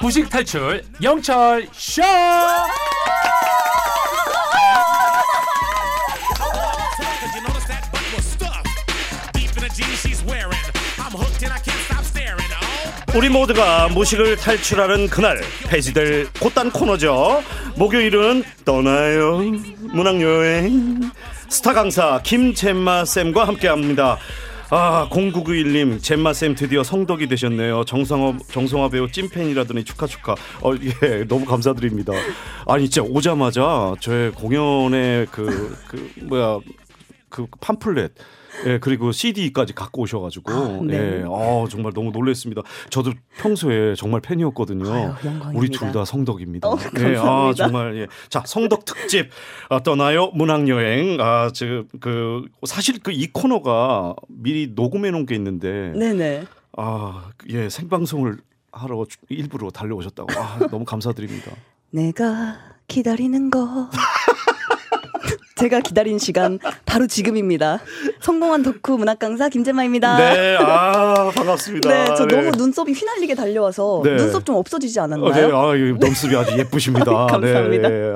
무식 탈출 영철 쇼. 우리 모두가 무식을 탈출하는 그날 폐지될 곧단 코너죠. 목요일은 떠나요 문학여행 스타 강사 김잼마 쌤과 함께합니다. 아 0991님 잼마 쌤 드디어 성덕이 되셨네요. 정성업 정성화 배우 찐팬이라더니 축하 축하. 어 예 너무 감사드립니다. 아니 진짜 오자마자 저의 공연의 그그 그 뭐야 그 팜플렛 예, 그리고 CD까지 갖고 오셔가지고, 아, 네. 예, 어, 정말 너무 놀랐습니다. 저도 평소에 정말 팬이었거든요. 아유. 우리 둘 다 성덕입니다. 어, 예, 아. 정말, 예. 자, 성덕 특집, 아, 떠나요, 문학 여행. 아, 지금, 그, 사실 그 이 코너가 미리 녹음해 놓은 게 있는데, 네네. 아, 예, 생방송을 하러 주- 일부러 달려오셨다고. 아, 너무 감사드립니다. 내가 기다리는 거. 제가 기다린 시간 바로 지금입니다. 성공한 덕후 문학 강사 김재마입니다. 네, 아, 반갑습니다. 네, 저 네. 너무 눈썹이 휘날리게 달려와서 네. 눈썹 좀 없어지지 어, 않았나요? 네, 아, 이 눈썹이 아주 예쁘십니다. 감사합니다. 네.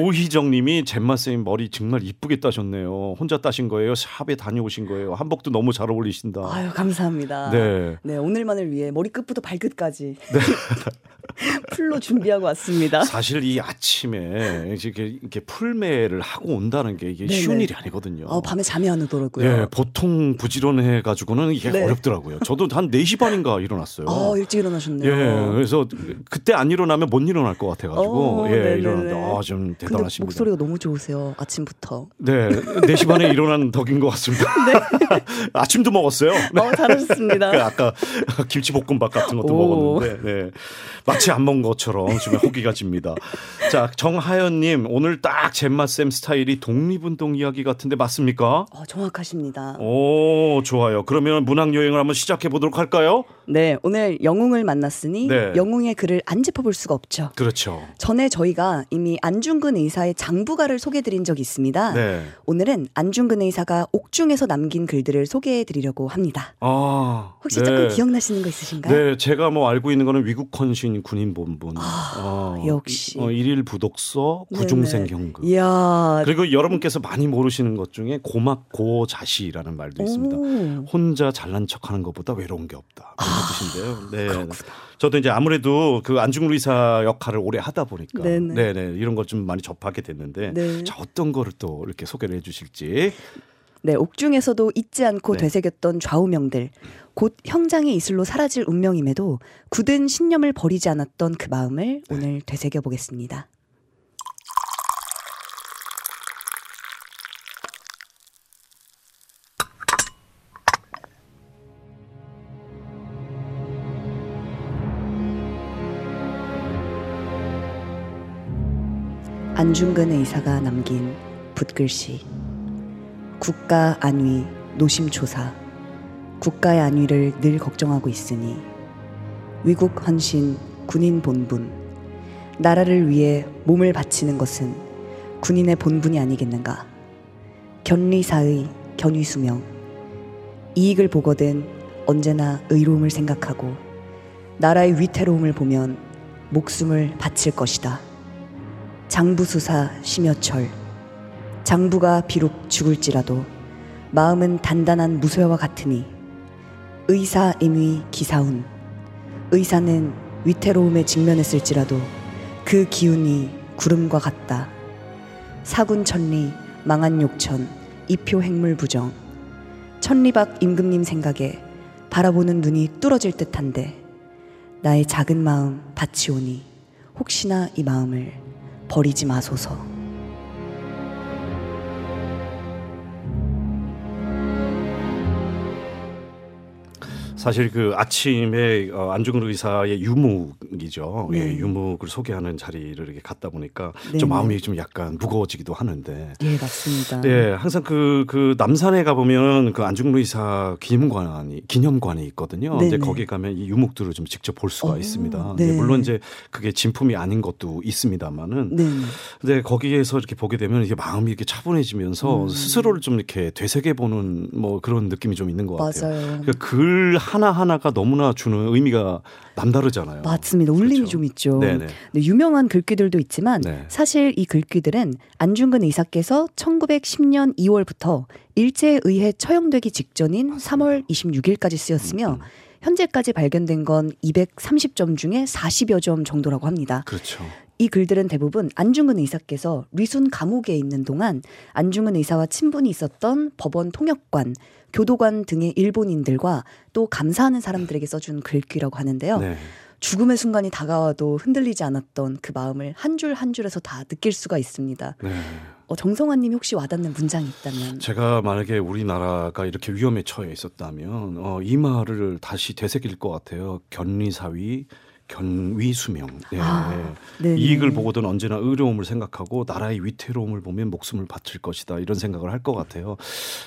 오희정님이 잼마 쌤 머리 정말 이쁘게 따셨네요. 혼자 따신 거예요? 샵에 다녀오신 거예요? 한복도 너무 잘 어울리신다. 아유 감사합니다. 네. 네, 오늘만을 위해 머리 끝부터 발끝까지 풀로 준비하고 왔습니다. 사실 이 아침에 이렇게, 이렇게 풀매를 하고 온다는 게 이게 쉬운. 일이 아니거든요. 어, 밤에 잠이 안 오더라고요. 예, 보통 부지런해 가지고는 이게 네. 어렵더라고요. 저도 한 4시 반인가 일어났어요. 아, 일찍 일어나셨네요. 예, 그래서 그때 안 일어나면 못 일어날 것 같아 가지고 어, 예. 일어났는데 아, 좀 대단하십니다. 목소리가 너무 좋으세요. 아침부터. 네, 4시 반에 일어난 덕인 것 같습니다. 아침도 먹었어요. 네. 어, 잘하셨습니다. 그 아까 김치볶음밥 같은 것도 오. 먹었는데 네. 마치 안 먹은 것처럼 지금 호기가 집니다. 자 정하연 님 오늘 딱 잼마쌤 스타일이 독립운동 이야기 같은데 맞습니까? 어, 정확하십니다. 오 좋아요. 그러면 문학 여행을 한번 시작해 보도록 할까요? 네, 오늘 영웅을 만났으니 네. 영웅의 글을 안 짚어볼 수가 없죠. 그렇죠. 전에 저희가 이미 안중근 의사의 장부가를 소개해드린 적이 있습니다. 네. 오늘은 안중근 의사가 옥중에서 남긴 글들을 소개해드리려고 합니다. 아 혹시 네. 조금 기억나시는 거 있으신가요? 네, 제가 뭐 알고 있는 거는 위국 헌신 군인 본분, 어, 역시. 어, 일일 부독서. 구중생 경극. 이야. 그리고 여러분께서 많이 모르시는 것 중에 고막 고자시라는 말도 있습니다. 오. 혼자 잘난 척하는 것보다 외로운 게 없다. 그런 아, 뜻인데요. 네. 저도 이제 아무래도 그 안중근 의사 역할을 오래 하다 보니까 네네. 네네 이런 걸 좀 많이 접하게 됐는데 네. 자 어떤 거를 또 이렇게 소개를 해주실지 네, 옥중에서도 잊지 않고 네. 되새겼던 좌우명들. 곧 형장의 이슬로 사라질 운명임에도 굳은 신념을 버리지 않았던 그 마음을 네. 오늘 되새겨 보겠습니다. 안중근 의사가 남긴 붓글씨. 국가 안위, 노심초사. 국가의 안위를 늘 걱정하고 있으니 위국 헌신, 군인 본분. 나라를 위해 몸을 바치는 것은 군인의 본분이 아니겠는가. 견리사의 견위수명. 이익을 보거든 언제나 의로움을 생각하고 나라의 위태로움을 보면 목숨을 바칠 것이다. 장부수사 심여철. 장부가 비록 죽을지라도 마음은 단단한 무쇠와 같으니 의사 임위 기사훈. 의사는 위태로움에 직면했을지라도 그 기운이 구름과 같다. 사군 천리 망한 욕천 이표 핵물부정 천리박 임금님 생각에 바라보는 눈이 뚫어질 듯한데 나의 작은 마음 바치오니 혹시나 이 마음을 버리지 마소서. 사실 그 아침에 어, 안중근 의사의 유묵이죠. 예, 네. 유묵을 소개하는 자리를 이렇게 갔다 보니까 네네. 좀 마음이 좀 약간 무거워지기도 하는데. 예, 맞습니다. 네, 항상 그, 그 남산에 가보면 그 안중근 의사 기념관이, 기념관이 있거든요. 네네. 이제 거기 가면 이 유목들을 좀 직접 볼 수가 오, 있습니다. 네. 네, 물론 이제 그게 진품이 아닌 것도 있습니다만은. 네. 근데 거기에서 이렇게 보게 되면 이게 마음이 이렇게 차분해지면서 음. 스스로를 좀 이렇게 되새겨보는 뭐 그런 느낌이 좀 있는 것 같아요. 맞아요. 그러니까 글 하나 하나가 너무나 주는 의미가 남다르잖아요. 맞습니다. 울림이 그렇죠. 좀 있죠. 네네. 네, 유명한 글귀들도 있지만 네. 사실 이 글귀들은 안중근 의사께서 1910년 2월부터 일제에 의해 처형되기 직전인 3월 26일까지 쓰였으며 음. 현재까지 발견된 건 230점 중에 40여 점 정도라고 합니다. 그렇죠. 이 글들은 대부분 안중근 의사께서 리순 감옥에 있는 동안 안중근 의사와 친분이 있었던 법원 통역관, 교도관 등의 일본인들과 또 감사하는 사람들에게 써준 글귀라고 하는데요. 네. 죽음의 순간이 다가와도 흔들리지 않았던 그 마음을 한 줄 한 줄에서 다 느낄 수가 있습니다. 네. 어, 정성환님이 혹시 와닿는 문장이 있다면 제가 만약에 우리나라가 이렇게 위험에 처해 있었다면 어, 이 말을 다시 되새길 것 같아요. 견리사위, 견위수명. 네. 아, 네네. 이익을 보고든 언제나 의로움을 생각하고 나라의 위태로움을 보면 목숨을 바칠 것이다 이런 생각을 할 것 같아요.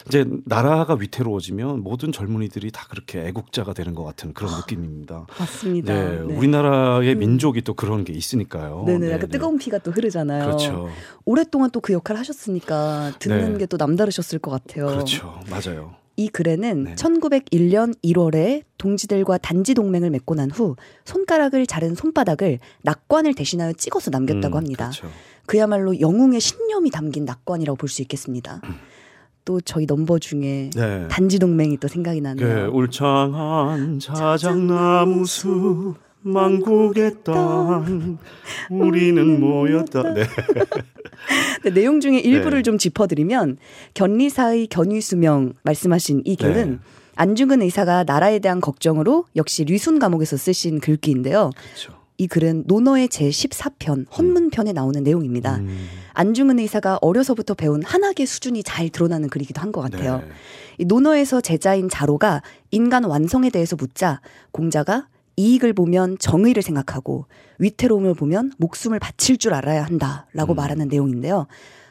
이제 나라가 위태로워지면 모든 젊은이들이 다 그렇게 애국자가 되는 것 같은 그런 느낌입니다. 맞습니다. 네, 네. 우리나라의 음. 민족이 또 그런 게 있으니까요. 네네, 네, 약간 네. 뜨거운 피가 또 흐르잖아요. 그렇죠. 오랫동안 또 그 역할을 하셨으니까 듣는 네. 게또 남다르셨을 것 같아요. 그렇죠. 맞아요. 이 글에는 네. 1901년 1월에 동지들과 단지 동맹을 맺고 난 후 손가락을 자른 손바닥을 낙관을 대신하여 찍어서 남겼다고 음, 합니다. 그렇죠. 그야말로 영웅의 신념이 담긴 낙관이라고 볼 수 있겠습니다. 또 저희 넘버 중에 네. 단지 동맹이 또 생각이 그 나네요. 울창한 자작나무 숲 만국의 땅 우리는 모였다. 네. 네, 내용 중에 일부를 네. 좀 짚어드리면 견리사의 견위수명 말씀하신 이 글은 네. 안중근 의사가 나라에 대한 걱정으로 역시 류순 감옥에서 쓰신 글귀인데요. 그렇죠. 이 글은 논어의 제 14편 헌문편에 나오는 내용입니다. 음, 안중근 의사가 어려서부터 배운 한학의 수준이 잘 드러나는 글이기도 한 것 같아요. 네. 이 논어에서 제자인 자로가 인간 완성에 대해서 묻자 공자가 이익을 보면 정의를 생각하고 위태로움을 보면 목숨을 바칠 줄 알아야 한다라고 음. 말하는 내용인데요.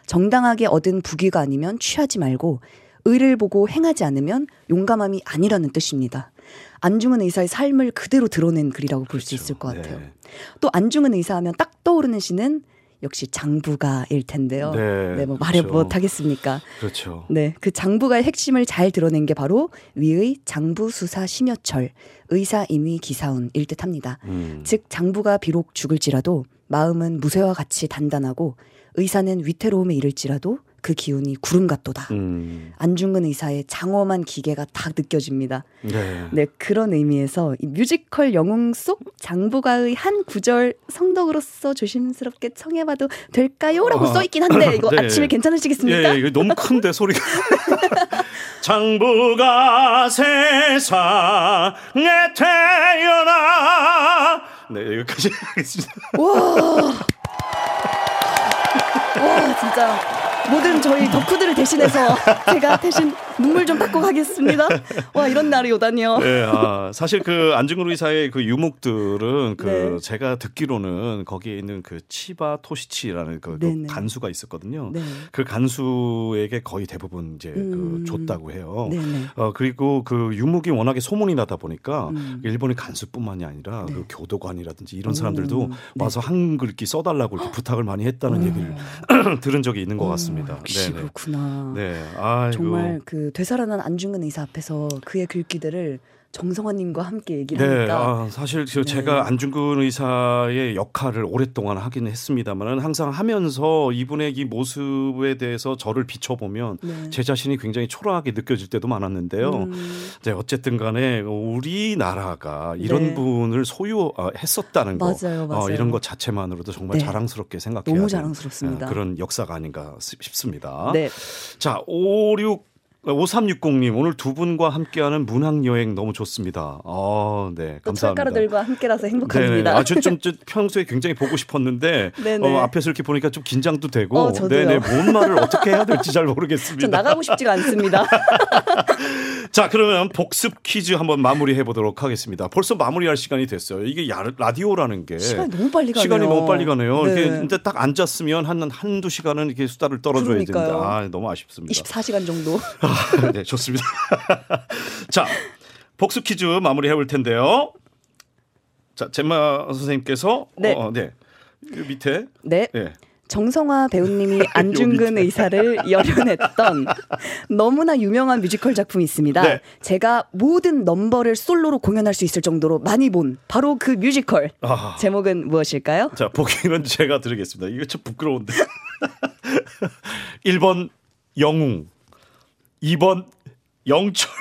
정당하게 얻은 부귀가 아니면 취하지 말고 의를 보고 행하지 않으면 용감함이 아니라는 뜻입니다. 안중근 의사의 삶을 그대로 드러낸 글이라고 볼수 그렇죠. 있을 것 같아요. 네. 또 안중근 의사하면 딱 떠오르는 시는 역시 장부가일 텐데요. 네, 네, 뭐 말해 그렇죠. 못하겠습니까? 그렇죠. 네, 그 장부가의 핵심을 잘 드러낸 게 바로 위의 장부 수사 심여철 의사 임의 기사운일 듯합니다. 음. 즉 장부가 비록 죽을지라도 마음은 무쇠와 같이 단단하고 의사는 위태로움에 이를지라도 그 기운이 구름 같도다. 음. 안중근 의사의 장엄한 기계가 딱 느껴집니다. 네. 네, 그런 의미에서 이 뮤지컬 영웅 속 장부가의 한 구절 성덕으로서 조심스럽게 청해봐도 될까요?라고 아, 써있긴 한데 이거 네. 아침에 괜찮으시겠습니까? 예, 이거 너무 큰데 소리가. 장부가 세상에 태어나. 네, 여기까지 하겠습니다. 와, 와 진짜 모든 저희 덕후들을 대신해서 제가 대신 눈물 좀 닦고 가겠습니다. 와 이런 날이 오다니요. 네, 아, 사실 그 안중근 의사의 그 유목들은 그 네. 제가 듣기로는 거기에 있는 그 치바 토시치라는 그, 그. 간수가 있었거든요. 네, 그 간수에게 거의 대부분 이제 음. 그 줬다고 해요. 네네. 어 그리고 그 유목이 워낙에 소문이 나다 보니까 음. 일본의 간수뿐만이 아니라 네. 그 교도관이라든지 이런 오, 사람들도 네. 와서 한글귀 써달라고 이렇게 부탁을 많이 했다는 얘기를 들은 적이 있는 것 같습니다. 음, 역시 네네. 그렇구나. 네, 아 정말 그 되살아난 안중근 의사 앞에서 그의 글귀들을 정성환님과 함께 얘기를 네, 하니까 아, 사실 저 네. 제가 안중근 의사의 역할을 오랫동안 하긴 했습니다만 항상 하면서 이분의 이 모습에 대해서 저를 비춰보면 네. 제 자신이 굉장히 초라하게 느껴질 때도 많았는데요. 음, 네, 어쨌든 간에 우리나라가 이런 네. 분을 소유했었다는 거 맞아요, 맞아요. 어, 이런 것 자체만으로도 정말 네. 자랑스럽게 생각해야 너무 자랑스럽습니다. 어, 그런 역사가 아닌가 싶습니다. 네, 자, 56 5360님 오늘 두 분과 함께하는 문학 여행 너무 좋습니다. 아, 네, 또 감사합니다. 철가루들과 함께라서. 행복합니다. 아, 저, 좀, 저 평소에 굉장히 보고 싶었는데. 어, 앞에서 이렇게 보니까 좀 긴장도 되고 어. 네네 뭔 말을 어떻게 해야 될지 잘 모르겠습니다. 전 나가고 싶지가 않습니다. 자, 그러면 복습 퀴즈 한번 마무리해 보도록 하겠습니다. 벌써 마무리할 시간이 됐어요. 이게 야, 라디오라는 게 시간이 너무 빨리 가네요. 시간이 너무 빨리 가네요. 네. 이렇게 근데 딱 앉았으면 한 한두 시간은 이렇게 수다를 떨어줘야 그러니까요. 아, 너무 아쉽습니다. 24시간 정도. 아, 네, 좋습니다. 자, 복습 퀴즈 마무리해 볼 텐데요. 자, 젬마 선생님께서 네. 어, 네. 그 밑에 네. 네. 정성화 배우님이 안중근 의사를 열연했던 너무나 유명한 뮤지컬 작품이 있습니다. 네. 제가 모든 넘버를 솔로로 공연할 수 있을 정도로 많이 본 바로 그 뮤지컬. 아. 제목은 무엇일까요? 자, 보기는 제가 드리겠습니다. 이거 좀 부끄러운데. 1번 영웅. 2번 영철.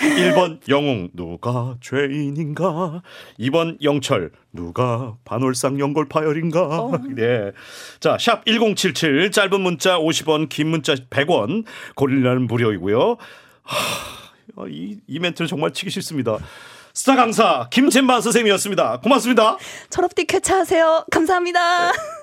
1번 영웅 누가 죄인인가 2번 영철 누가 반월상 연골 파열인가 네. 자, 샵 1077 짧은 문자 50원 긴 문자 100원 고릴라는 무료이고요. 하, 이, 이 멘트는 정말 치기 싫습니다. 스타 강사 김채만 선생님이었습니다. 고맙습니다. 철업디 쾌차하세요. 감사합니다.